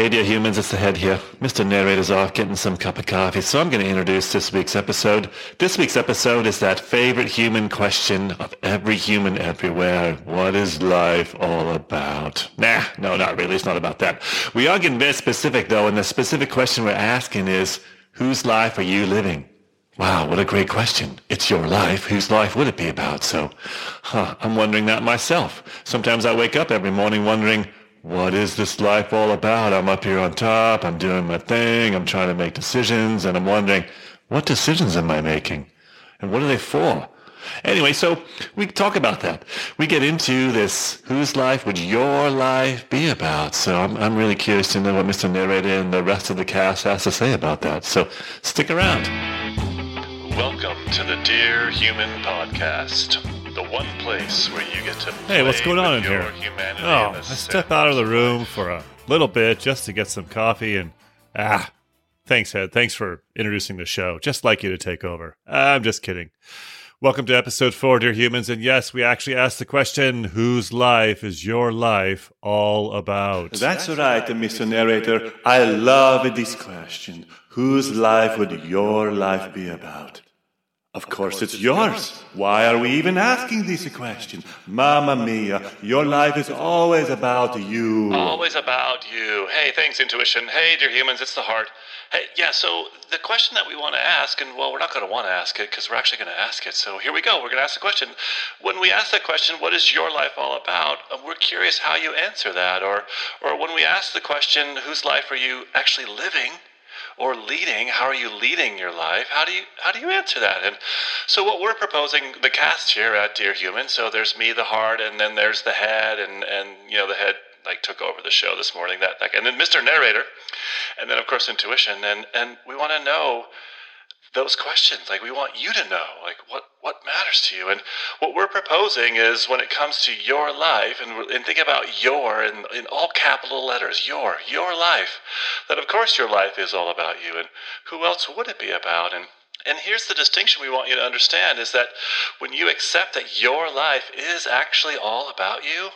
Hey dear humans, it's the head here. Mr. Narrator's off getting some cup of coffee, so I'm going to introduce this week's episode. This week's episode is that favorite human question of every human everywhere. What is life all about? Nah, no, not really. It's not about that. We are getting very specific though, and the specific question we're asking is, whose life are you living? Wow, what a great question. It's your life. Whose life would it be about? So, huh, I'm wondering that myself. Sometimes I wake up every morning wondering, what is this life all about? I'm up here on top, I'm doing my thing, I'm trying to make decisions, and I'm wondering, what decisions am I making? And what are they for? Anyway, so we talk about that. We get into this, whose life would your life be about? So I'm, I'm really curious to know what Mr. Narrator and the rest of the cast has to say about that. So stick around. Welcome to the Dear Human Podcast, the one place where you get to Hey, what's going on in here? Oh, in I step out of the room for a little bit just to get some coffee and ah, thanks, Head. Thanks for introducing the show. Just like you to take over. I'm just kidding. Welcome to episode four, dear humans. And yes, we actually asked the question whose life is your life all about? That's right, Mr. Narrator. I love this question. Whose life would your life be about? Of course, it's yours. Why are we even asking this question? Mamma mia, your life is always about you. Always about you. Hey, thanks, intuition. Hey, dear humans, it's the heart. Hey, yeah, so the question that we want to ask, and well, we're not going to want to ask it because we're actually going to ask it. So here we go. We're going to ask the question. When we ask that question, what is your life all about? We're curious how you answer that. Or, or when we ask the question, whose life are you actually living? Or leading how are you leading your life? How do you how do you answer that? And so what we're proposing the cast here at dear human so there's me the heart and then there's the head and and you know the head like took over the show this morning that, that and then mr narrator and then of course intuition and and we want to know those questions. Like we want you to know like what what matters to you. And what we're proposing is when it comes to your life and, and think about your in, in all capital letters your your life that of course your life is all about you and who else would it be about? And and here's the distinction we want you to understand is that when you accept that your life is actually all about you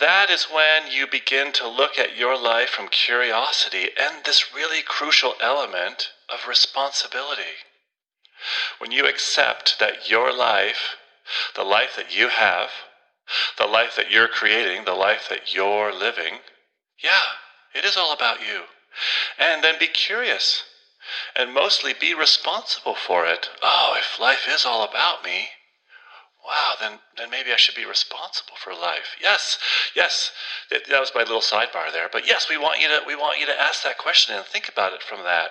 that is when you begin to look at your life from curiosity and this really crucial element of responsibility. When you accept that your life, the life that you have, the life that you're creating, the life that you're living, yeah, it is all about you. And then be curious and mostly be responsible for it. Oh, if life is all about me, wow, then, then maybe I should be responsible for life. Yes, yes, that, that was my little sidebar there. But yes, we want you to we want you to ask that question and think about it from that,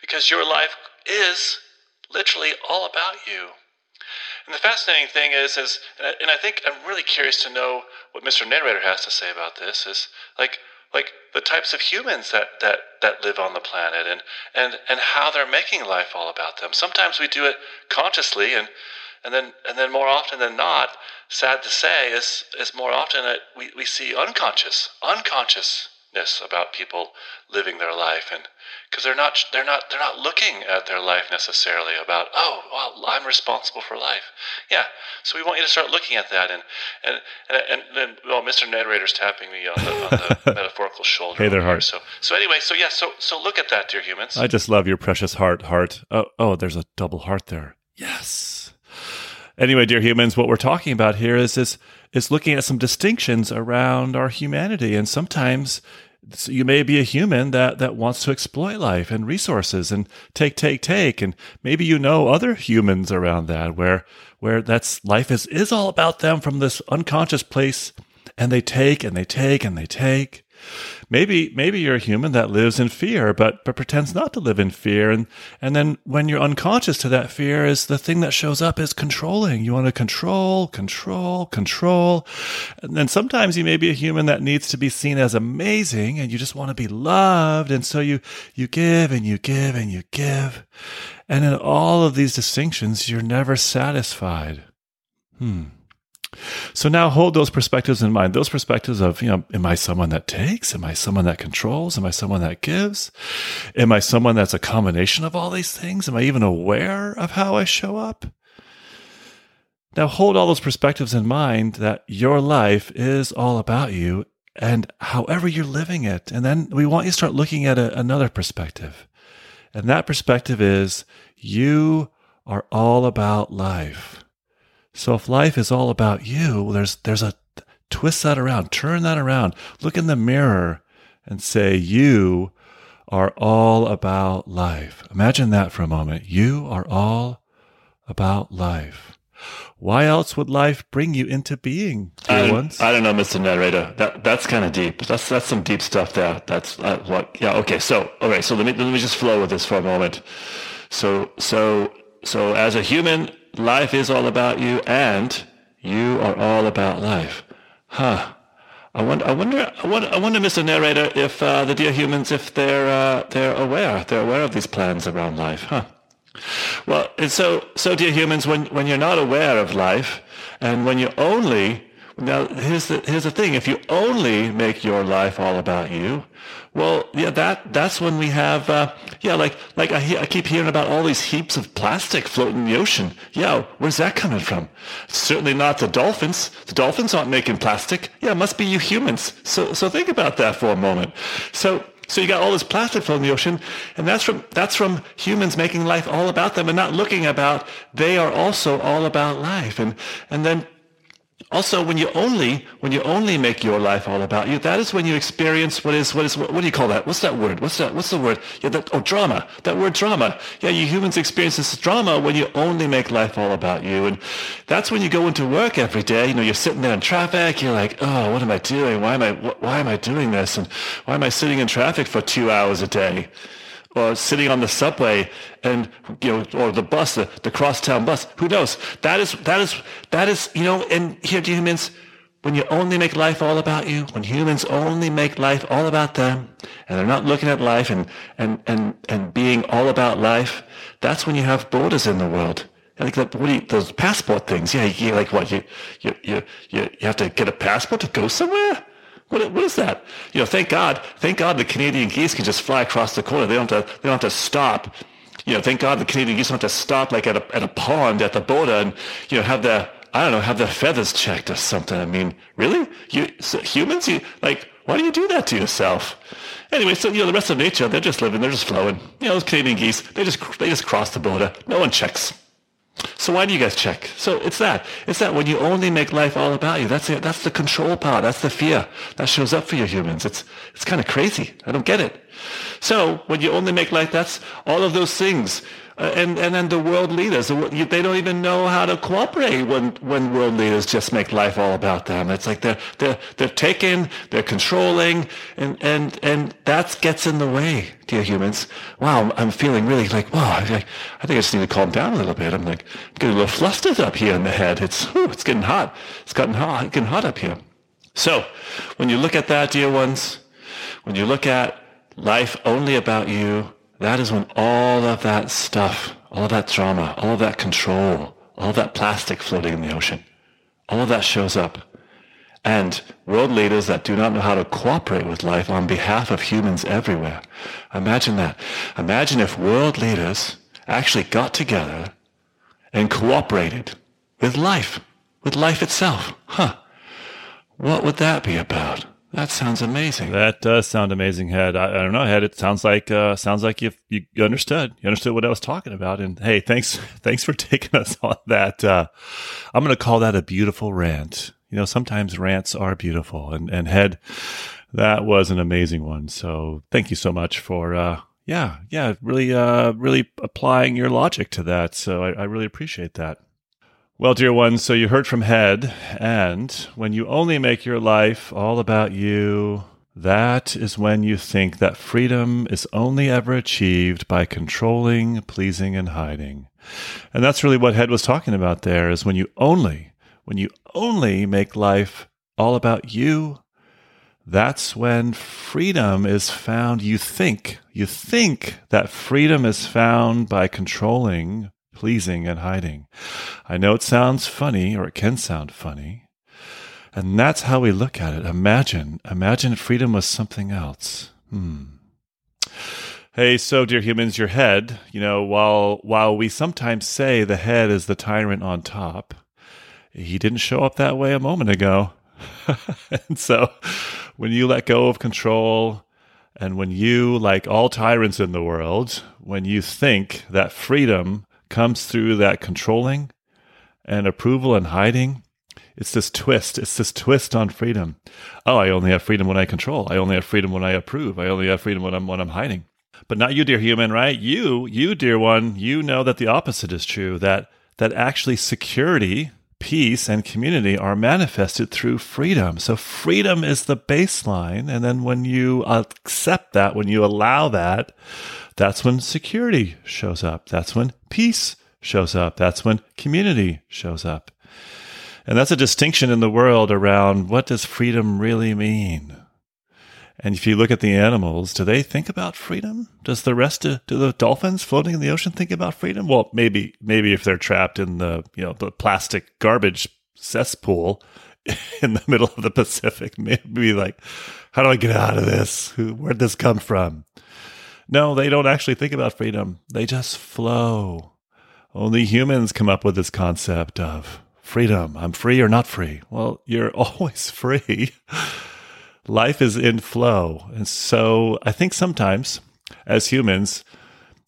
because your life is literally all about you. And the fascinating thing is, is and I, and I think I'm really curious to know what Mr. Narrator has to say about this. Is like like the types of humans that, that, that live on the planet and, and, and how they're making life all about them. Sometimes we do it consciously and and then and then more often than not, sad to say, is is more often that we, we see unconscious unconsciousness about people living their life and because they're not they're not they're not looking at their life necessarily about oh well I'm responsible for life yeah so we want you to start looking at that and and and, and then well Mr. Narrator's tapping me on the, on the metaphorical shoulder Hey there, heart so so anyway so yeah so so look at that dear humans I just love your precious heart, heart. Oh, oh, there's a double heart there. Yes. Anyway, dear humans, what we're talking about here is is is looking at some distinctions around our humanity, and sometimes so you may be a human that that wants to exploit life and resources and take take take. And maybe you know other humans around that where where that's life is is all about them from this unconscious place. And they take and they take and they take maybe maybe you're a human that lives in fear but but pretends not to live in fear. And and then when you're unconscious to that fear is the thing that shows up is controlling. You want to control control control. And then sometimes you may be a human that needs to be seen as amazing and you just want to be loved. And so you you give and you give and you give. And in all of these distinctions you're never satisfied. Hmm so now hold those perspectives in mind. Those perspectives of, you know, am I someone that takes? Am I someone that controls? Am I someone that gives? Am I someone that's a combination of all these things? Am I even aware of how I show up? Now hold all those perspectives in mind that your life is all about you and however you're living it. And then we want you to start looking at a, another perspective. And that perspective is you are all about life. So if life is all about you, there's there's a twist that around, turn that around, look in the mirror and say you are all about life. Imagine that for a moment. You are all about life. Why else would life bring you into being, dear I, ones? I don't know, Mr. Narrator. That that's kind of deep. That's that's some deep stuff there. That's uh, what. Yeah. Okay. So all right. So let me let me just flow with this for a moment. So so so as a human, life is all about you, and you are all about life. Huh. I wonder, I wonder, I wonder, Mr. Narrator, if uh, the dear humans, if they're uh, they're aware, they're aware of these plans around life, huh? Well, and so, so dear humans, when, when you're not aware of life, and when you only, now here's the, here's the thing, if you only make your life all about you, well, yeah, that, that's when we have, uh, yeah, like, like I, I keep hearing about all these heaps of plastic floating in the ocean. Yeah, where's that coming from? Certainly not the dolphins. The dolphins aren't making plastic. Yeah, it must be you humans. So, so think about that for a moment. So, so you got all this plastic floating in the ocean, and that's from that's from humans making life all about them and not looking about they are also all about life. And and then also when you only when you only make your life all about you, that is when you experience what is what is what, what do you call that? What's that word? What's that? What's the word? Yeah, that, oh drama. That word drama. Yeah, you humans experience this drama when you only make life all about you, and that's when you go into work every day. You know, you're sitting there in traffic. You're like, oh, what am I doing? Why am I wh- why am I doing this? And why am I sitting in traffic for two hours a day? Or sitting on the subway and you know or the bus the, the crosstown bus. Who knows? That is that is that is you know and here humans when you only make life all about you when humans only make life all about them and they're not looking at life and and and, and being all about life that's when you have borders in the world. Like that, what do you, those passport things. Yeah you, like what you you you you have to get a passport to go somewhere what, what is that? You know, thank God, thank God the Canadian geese can just fly across the corner. They don't have to, they don't have to stop. You know, thank God the Canadian geese don't have to stop like at a, at a pond at the border and, you know, have their, I don't know, have their feathers checked or something. I mean, really? You, so humans, you, like, why do you do that to yourself? Anyway, so, you know, the rest of nature, they're just living, they're just flowing. You know, those Canadian geese, they just, they just cross the border. No one checks. So why do you guys check? So it's that. It's that when you only make life all about you. That's it. That's the control part. That's the fear that shows up for you humans. It's it's kind of crazy. I don't get it. So when you only make life, that's all of those things. Uh, and and then the world leaders, they don't even know how to cooperate when when world leaders just make life all about them. It's like they're they're they're taking, they're controlling, and and and that gets in the way, dear humans. Wow, I'm, I'm feeling really like wow. I, I think I just need to calm down a little bit. I'm like getting a little flustered up here in the head. It's whew, it's getting hot. It's gotten hot. it's Getting hot up here. So when you look at that, dear ones, when you look at life only about you, that is when all of that stuff, all of that drama, all of that control, all that plastic floating in the ocean, all of that shows up. And world leaders that do not know how to cooperate with life on behalf of humans everywhere. Imagine that. Imagine if world leaders actually got together and cooperated with life, with life itself. Huh. What would that be about? That sounds amazing. That does sound amazing, Head. I, I don't know, Head. It sounds like uh, sounds like you, you understood. You understood what I was talking about. And hey, thanks thanks for taking us on that. Uh, I'm going to call that a beautiful rant. You know, sometimes rants are beautiful. And and Head, that was an amazing one. So thank you so much for uh, yeah yeah really uh, really applying your logic to that. So I, I really appreciate that. Well, dear ones, so you heard from Head, and when you only make your life all about you, that is when you think that freedom is only ever achieved by controlling, pleasing, and hiding. And that's really what Head was talking about there is when you only, when you only make life all about you, that's when freedom is found. You think, you think that freedom is found by controlling, pleasing, and hiding. I know it sounds funny, or it can sound funny. And that's how we look at it. Imagine, imagine freedom was something else. Hmm. Hey, so dear humans, your head, you know, while while we sometimes say the head is the tyrant on top, he didn't show up that way a moment ago. and so when you let go of control and when you, like all tyrants in the world, when you think that freedom comes through that controlling and approval and hiding, it's this twist. It's this twist on freedom. Oh, I only have freedom when I control. I only have freedom when I approve. I only have freedom when I'm when I'm hiding. But not you, dear human, right? You, you, dear one, you know that the opposite is true. That that actually security, peace, and community are manifested through freedom. So freedom is the baseline, and then when you accept that, when you allow that, that's when security shows up. That's when peace shows up. That's when community shows up. And that's a distinction in the world around what does freedom really mean? And if you look at the animals, do they think about freedom? Does the rest of do the dolphins floating in the ocean think about freedom? Well, maybe maybe if they're trapped in the you know the plastic garbage cesspool in the middle of the Pacific, maybe like, how do I get out of this? Where'd this come from? No, they don't actually think about freedom. They just flow. Only humans come up with this concept of freedom. I'm free or not free. Well, you're always free. Life is in flow. And so I think sometimes as humans,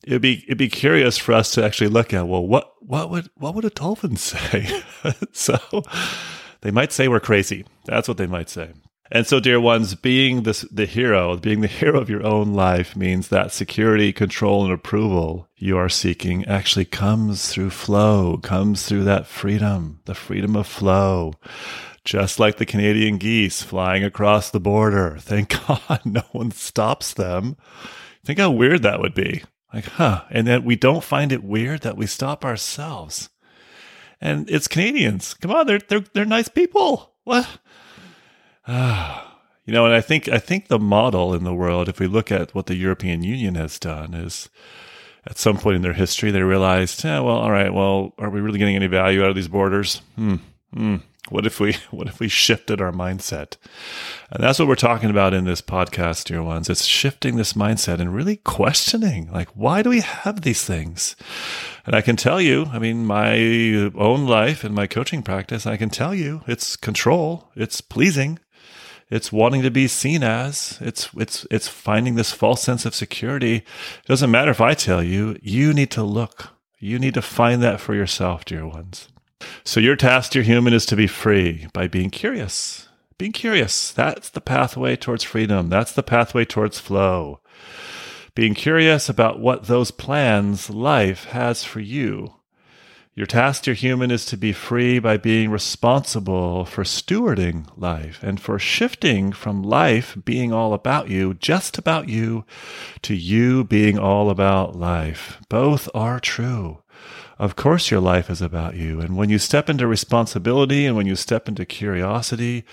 it'd be it'd be curious for us to actually look at, well, what what would what would a dolphin say? so they might say we're crazy. That's what they might say. And so, dear ones, being this, the hero, being the hero of your own life means that security, control, and approval you are seeking actually comes through flow, comes through that freedom, the freedom of flow. Just like the Canadian geese flying across the border. Thank God no one stops them. Think how weird that would be. Like, huh. And then we don't find it weird that we stop ourselves. And it's Canadians. Come on, they're they're they're nice people. What? you know, and I think I think the model in the world, if we look at what the European Union has done, is at some point in their history they realized, yeah, well, all right, well, are we really getting any value out of these borders? Hmm. Hmm. What if we what if we shifted our mindset? And that's what we're talking about in this podcast, dear ones. It's shifting this mindset and really questioning, like, why do we have these things? And I can tell you, I mean, my own life and my coaching practice, I can tell you it's control, it's pleasing, it's wanting to be seen as. It's it's it's finding this false sense of security. It doesn't matter if I tell you. You need to look. You need to find that for yourself, dear ones. So your task, dear human, is to be free by being curious. Being curious. That's the pathway towards freedom. That's the pathway towards flow. Being curious about what those plans life has for you your task, dear human, is to be free by being responsible for stewarding life and for shifting from life being all about you, just about you, to you being all about life. Both are true. Of course, your life is about you. And when you step into responsibility and when you step into curiosity,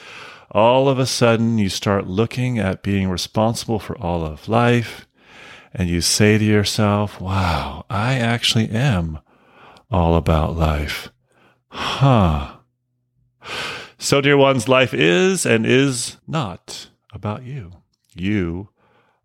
all of a sudden you start looking at being responsible for all of life. And you say to yourself, wow, I actually am all about life. Huh. So, dear ones, life is and is not about you. You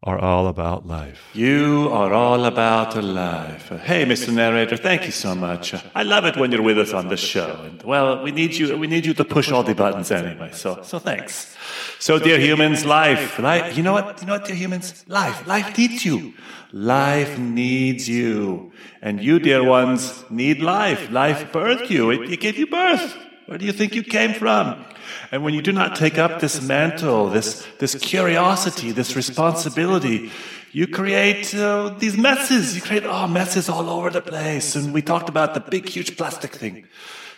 are all about life. You are all about life. Hey, Mr. Narrator, thank you so much. I love it when you're with us on the show. And well, we need you. We need you to push all the buttons anyway. So, so thanks. So, dear humans, life, life. You know what? You know what, dear humans? Life, life needs you. Life needs you, and you, dear ones, need life. Life birthed you. It, it gave you birth. Where do you think you came from? And when you do not take up this mantle, this, this curiosity, this responsibility, you create uh, these messes. You create oh, messes all over the place. And we talked about the big, huge plastic thing.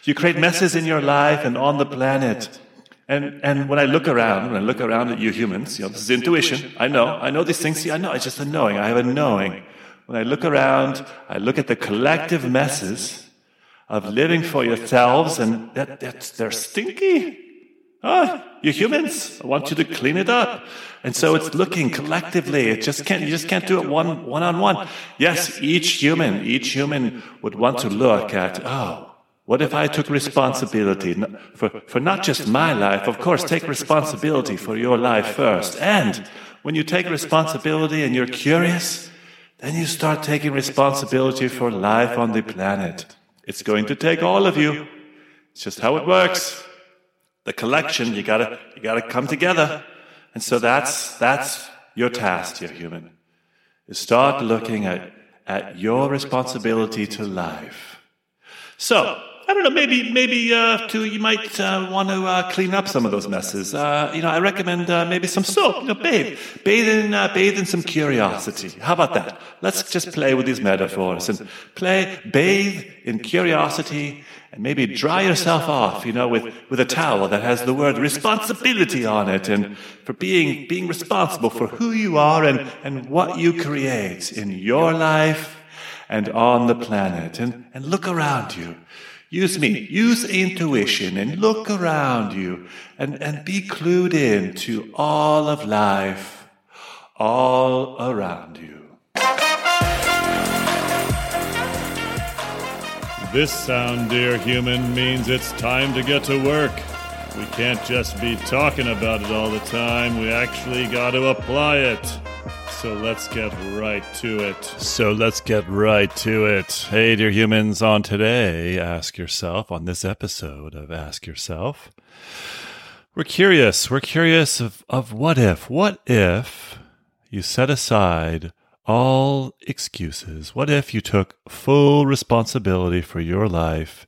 You create messes in your life and on the planet. And, and when I look around, when I look around at you humans, you know, this is intuition. I know, I know these things. See, I know, it's just a knowing. I have a knowing. When I look around, I look at the collective messes of living for yourselves, and that, that's, they're stinky. Ah, you humans, I want you to clean it up. And so it's looking collectively. It just can't, you just can't do it one, one on one. Yes, each human, each human would want to look at, oh, what if I took responsibility for, for not just my life? Of course, take responsibility for your life first. And when you take responsibility and you're curious, then you start taking responsibility for life on the planet. It's going to take all of you. It's just how it works the collection, you gotta, you gotta come together. And so that's, that's your task, dear human, is start looking at, at your responsibility to life. So, I don't know, maybe, maybe, uh, too, you might uh, want to uh, clean up some of those messes. Uh, you know, I recommend uh, maybe some soap. You know, bathe, bathe in, uh, bathe in some curiosity. How about that? Let's just play with these metaphors and play, bathe in curiosity, and maybe dry yourself off. You know, with with a towel that has the word responsibility on it, and for being being responsible for who you are and and what you create in your life and on the planet. And and look around you. Use me. Use intuition and look around you and, and be clued in to all of life all around you. This sound, dear human, means it's time to get to work. We can't just be talking about it all the time, we actually got to apply it. So let's get right to it. So let's get right to it. Hey, dear humans, on today, Ask Yourself, on this episode of Ask Yourself, we're curious. We're curious of, of what if. What if you set aside all excuses? What if you took full responsibility for your life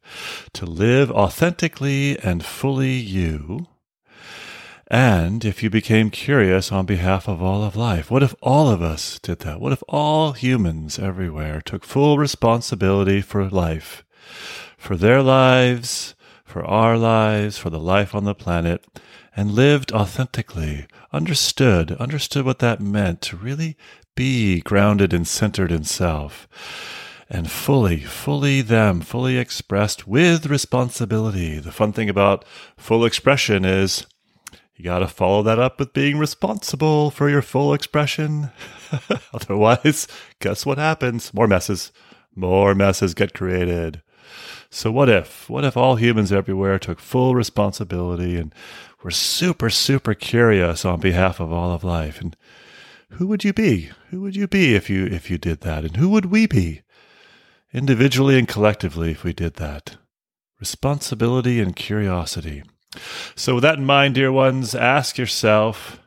to live authentically and fully you? And if you became curious on behalf of all of life, what if all of us did that? What if all humans everywhere took full responsibility for life, for their lives, for our lives, for the life on the planet, and lived authentically, understood, understood what that meant to really be grounded and centered in self, and fully, fully them, fully expressed with responsibility. The fun thing about full expression is you got to follow that up with being responsible for your full expression. Otherwise, guess what happens? More messes. More messes get created. So, what if? What if all humans everywhere took full responsibility and were super, super curious on behalf of all of life? And who would you be? Who would you be if you if you did that? And who would we be? Individually and collectively if we did that. Responsibility and curiosity. So, with that in mind, dear ones, ask yourself,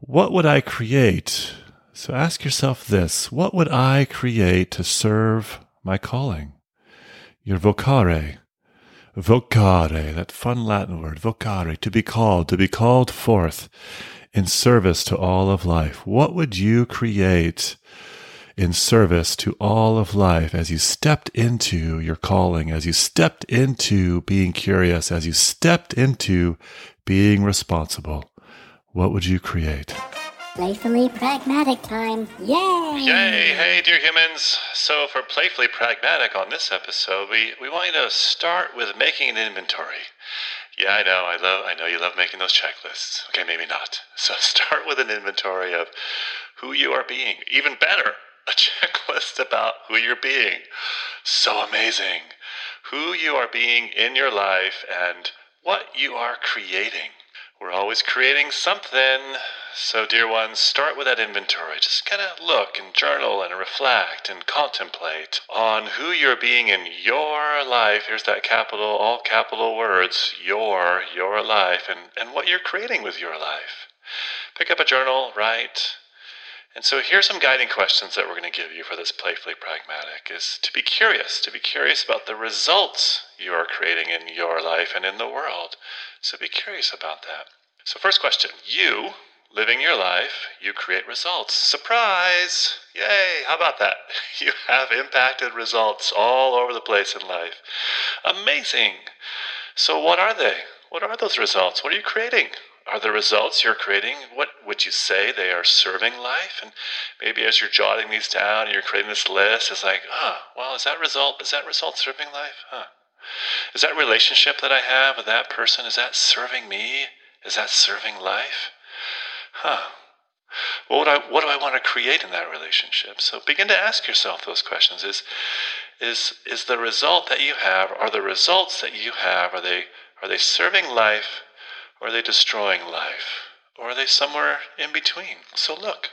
what would I create? So, ask yourself this what would I create to serve my calling? Your vocare. Vocare, that fun Latin word, vocare, to be called, to be called forth in service to all of life. What would you create in service to all of life as you stepped into your calling, as you stepped into being curious, as you stepped into being responsible? What would you create? Playfully pragmatic time. Yay! Yay! Hey, dear humans. So, for Playfully Pragmatic on this episode, we, we want you to start with making an inventory. Yeah, I know. I love. I know you love making those checklists. Okay, maybe not. So start with an inventory of who you are being. Even better, a checklist about who you're being. So amazing. Who you are being in your life and what you are creating. We're always creating something. So, dear ones, start with that inventory. Just kind of look and journal and reflect and contemplate on who you're being in your life. Here's that capital, all capital words, your, your life, and, and what you're creating with your life. Pick up a journal, write, and so here's some guiding questions that we're going to give you for this playfully pragmatic is to be curious, to be curious about the results you are creating in your life and in the world. So be curious about that. So first question, you living your life, you create results. Surprise! Yay! How about that? You have impacted results all over the place in life. Amazing. So what are they? What are those results? What are you creating? Are the results you're creating? What would you say they are serving life? And maybe as you're jotting these down and you're creating this list it's like oh well is that result is that result serving life? Huh. Is that relationship that i have with that person is that serving me? Is that serving life? Huh. What, I, what do I want to create in that relationship? So begin to ask yourself those questions. Is, is, is the result that you have, are the results that you have, are they, are they serving life or are they destroying life? Or are they somewhere in between? So look.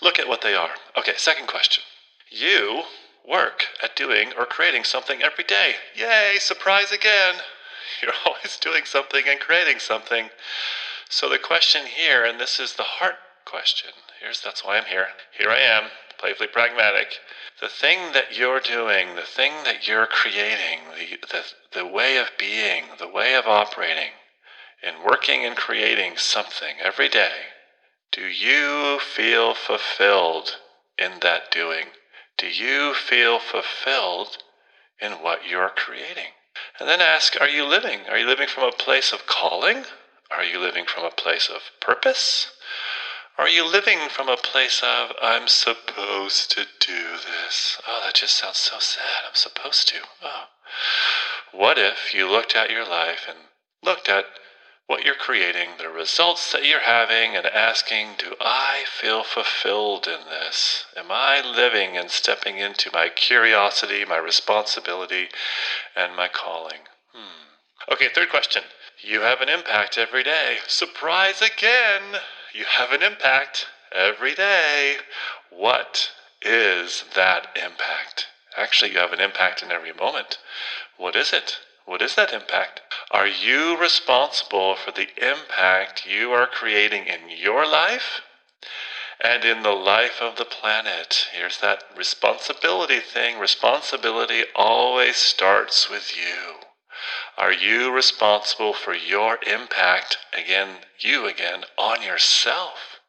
Look at what they are. Okay, second question. You work at doing or creating something every day. Yay, surprise again. You're always doing something and creating something. So the question here, and this is the heart question. Here's that's why I'm here. Here I am, playfully pragmatic. The thing that you're doing, the thing that you're creating, the, the, the way of being, the way of operating, in working and creating something every day, do you feel fulfilled in that doing? Do you feel fulfilled in what you're creating? And then ask, are you living? Are you living from a place of calling? Are you living from a place of purpose? Are you living from a place of, I'm supposed to do this? Oh, that just sounds so sad. I'm supposed to. Oh. What if you looked at your life and looked at what you're creating, the results that you're having, and asking, Do I feel fulfilled in this? Am I living and stepping into my curiosity, my responsibility, and my calling? Hmm. Okay, third question. You have an impact every day. Surprise again! You have an impact every day. What is that impact? Actually, you have an impact in every moment. What is it? What is that impact? Are you responsible for the impact you are creating in your life and in the life of the planet? Here's that responsibility thing. Responsibility always starts with you. Are you responsible for your impact, again, you again, on yourself?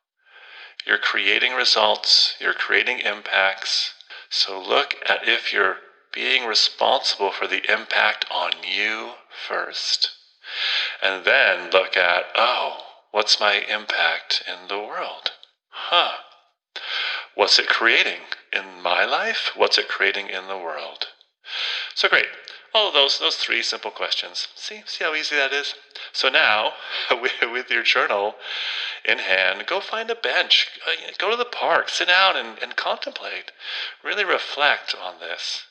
You're creating results, you're creating impacts. So look at if you're being responsible for the impact on you first. And then look at, oh, what's my impact in the world? Huh. What's it creating in my life? What's it creating in the world? So great. All of those, those three simple questions. See, see how easy that is? So now, with your journal in hand, go find a bench, uh, go to the park, sit down and, and contemplate. Really reflect on this.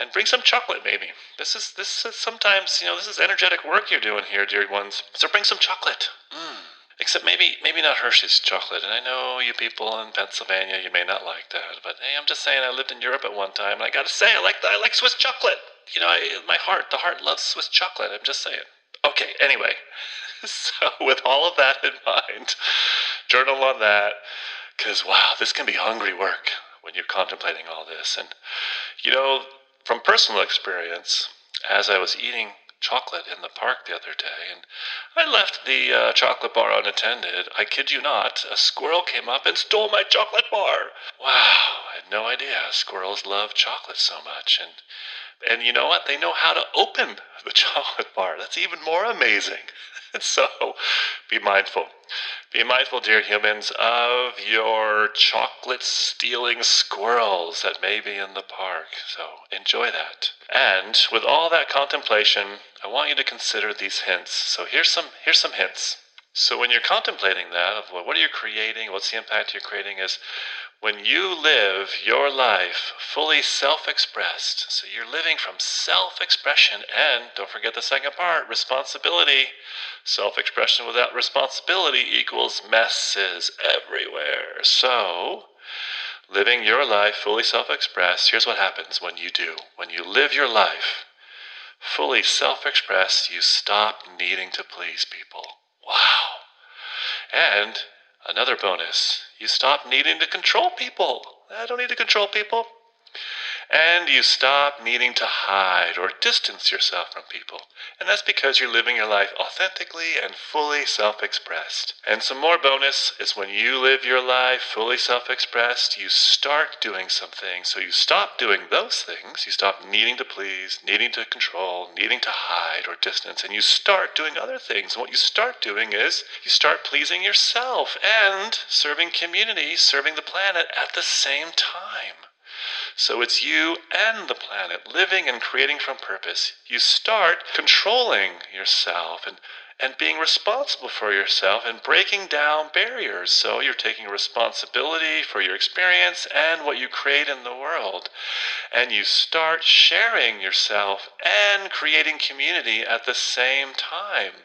And bring some chocolate, maybe. This is this is sometimes you know this is energetic work you're doing here, dear ones. So bring some chocolate. Mm. Except maybe maybe not Hershey's chocolate. And I know you people in Pennsylvania, you may not like that. But hey, I'm just saying, I lived in Europe at one time, and I got to say, I like I like Swiss chocolate you know, I, my heart, the heart loves Swiss chocolate. I'm just saying. Okay, anyway. So, with all of that in mind, journal on that, because wow, this can be hungry work when you're contemplating all this. And, you know, from personal experience, as I was eating chocolate in the park the other day, and I left the uh, chocolate bar unattended. I kid you not, a squirrel came up and stole my chocolate bar. Wow, I had no idea squirrels love chocolate so much. And and you know what? They know how to open the chocolate bar. That's even more amazing. so be mindful. Be mindful, dear humans, of your chocolate stealing squirrels that may be in the park. So enjoy that. And with all that contemplation, I want you to consider these hints. So here's some here's some hints. So when you're contemplating that, of what are you creating, what's the impact you're creating, is when you live your life fully self expressed, so you're living from self expression, and don't forget the second part responsibility. Self expression without responsibility equals messes everywhere. So, living your life fully self expressed, here's what happens when you do. When you live your life fully self expressed, you stop needing to please people. Wow. And Another bonus you stop needing to control people. I don't need to control people. And you stop needing to hide or distance yourself from people. And that's because you're living your life authentically and fully self expressed. And some more bonus is when you live your life fully self expressed, you start doing some things. So you stop doing those things. You stop needing to please, needing to control, needing to hide or distance, and you start doing other things. And what you start doing is you start pleasing yourself and serving community, serving the planet at the same time. So it's you and the planet living and creating from purpose. You start controlling yourself and, and being responsible for yourself and breaking down barriers. So you're taking responsibility for your experience and what you create in the world. And you start sharing yourself and creating community at the same time.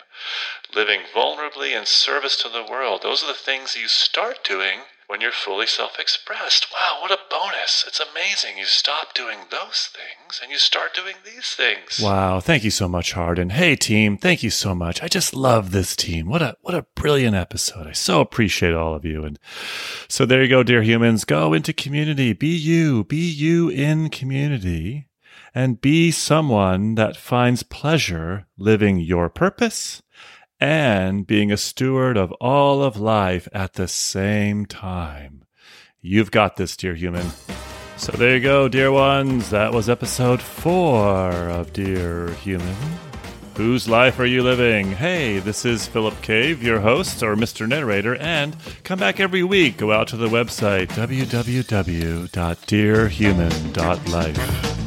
Living vulnerably in service to the world. Those are the things you start doing when you're fully self expressed. Wow, what a bonus! It's amazing. You stop doing those things and you start doing these things. Wow, thank you so much, Hardin. Hey team, thank you so much. I just love this team. What a what a brilliant episode. I so appreciate all of you. And so there you go, dear humans. Go into community. Be you. Be you in community. And be someone that finds pleasure living your purpose and being a steward of all of life at the same time. You've got this, dear human. So there you go, dear ones. That was episode four of Dear Human. Whose life are you living? Hey, this is Philip Cave, your host or Mr. Narrator, and come back every week. Go out to the website www.dearhuman.life.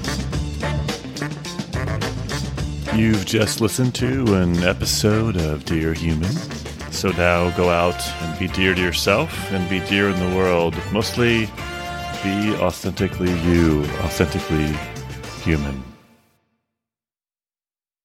You've just listened to an episode of Dear Human. So now go out and be dear to yourself and be dear in the world. Mostly be authentically you, authentically human.